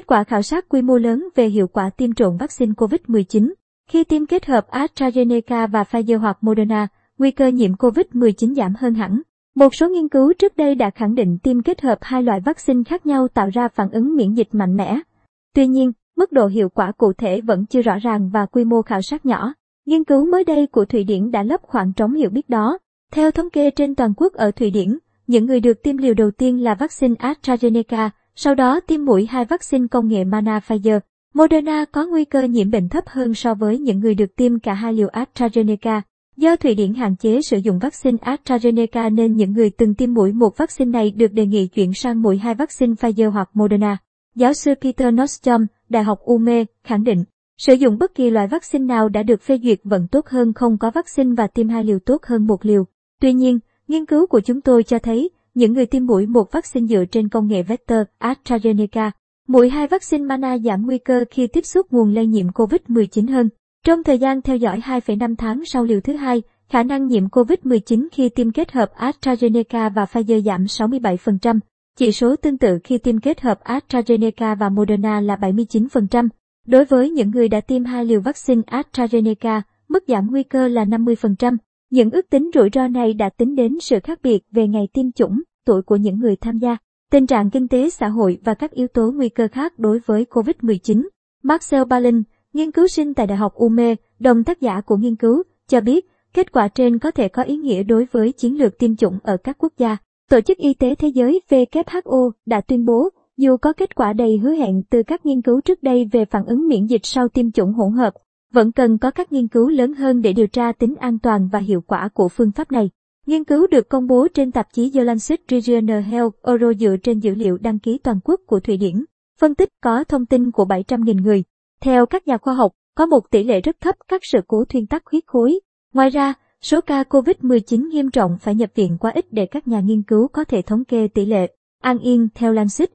Kết quả khảo sát quy mô lớn về hiệu quả tiêm trộn vaccine COVID-19. Khi tiêm kết hợp AstraZeneca và Pfizer hoặc Moderna, nguy cơ nhiễm COVID-19 giảm hơn hẳn. Một số nghiên cứu trước đây đã khẳng định tiêm kết hợp hai loại vaccine khác nhau tạo ra phản ứng miễn dịch mạnh mẽ. Tuy nhiên, mức độ hiệu quả cụ thể vẫn chưa rõ ràng và quy mô khảo sát nhỏ. Nghiên cứu mới đây của Thụy Điển đã lấp khoảng trống hiểu biết đó. Theo thống kê trên toàn quốc ở Thụy Điển, những người được tiêm liều đầu tiên là vaccine AstraZeneca, sau đó tiêm mũi hai vaccine công nghệ Mana Pfizer. Moderna có nguy cơ nhiễm bệnh thấp hơn so với những người được tiêm cả hai liều AstraZeneca. Do Thụy Điển hạn chế sử dụng vaccine AstraZeneca nên những người từng tiêm mũi một vaccine này được đề nghị chuyển sang mũi hai vaccine Pfizer hoặc Moderna. Giáo sư Peter Nostrom, Đại học UME, khẳng định, sử dụng bất kỳ loại vaccine nào đã được phê duyệt vẫn tốt hơn không có vaccine và tiêm hai liều tốt hơn một liều. Tuy nhiên, nghiên cứu của chúng tôi cho thấy, những người tiêm mũi một vaccine dựa trên công nghệ vector AstraZeneca, mũi hai vaccine Mana giảm nguy cơ khi tiếp xúc nguồn lây nhiễm COVID-19 hơn. Trong thời gian theo dõi 2,5 tháng sau liều thứ hai, khả năng nhiễm COVID-19 khi tiêm kết hợp AstraZeneca và Pfizer giảm 67%. Chỉ số tương tự khi tiêm kết hợp AstraZeneca và Moderna là 79%. Đối với những người đã tiêm hai liều vaccine AstraZeneca, mức giảm nguy cơ là 50%. Những ước tính rủi ro này đã tính đến sự khác biệt về ngày tiêm chủng, tuổi của những người tham gia, tình trạng kinh tế xã hội và các yếu tố nguy cơ khác đối với COVID-19. Marcel Balin, nghiên cứu sinh tại Đại học UME, đồng tác giả của nghiên cứu, cho biết kết quả trên có thể có ý nghĩa đối với chiến lược tiêm chủng ở các quốc gia. Tổ chức Y tế Thế giới WHO đã tuyên bố, dù có kết quả đầy hứa hẹn từ các nghiên cứu trước đây về phản ứng miễn dịch sau tiêm chủng hỗn hợp, vẫn cần có các nghiên cứu lớn hơn để điều tra tính an toàn và hiệu quả của phương pháp này. Nghiên cứu được công bố trên tạp chí The Lancet Regional Health Euro dựa trên dữ liệu đăng ký toàn quốc của Thụy Điển, phân tích có thông tin của 700.000 người. Theo các nhà khoa học, có một tỷ lệ rất thấp các sự cố thuyên tắc huyết khối. Ngoài ra, số ca COVID-19 nghiêm trọng phải nhập viện quá ít để các nhà nghiên cứu có thể thống kê tỷ lệ. An Yên theo Lancet,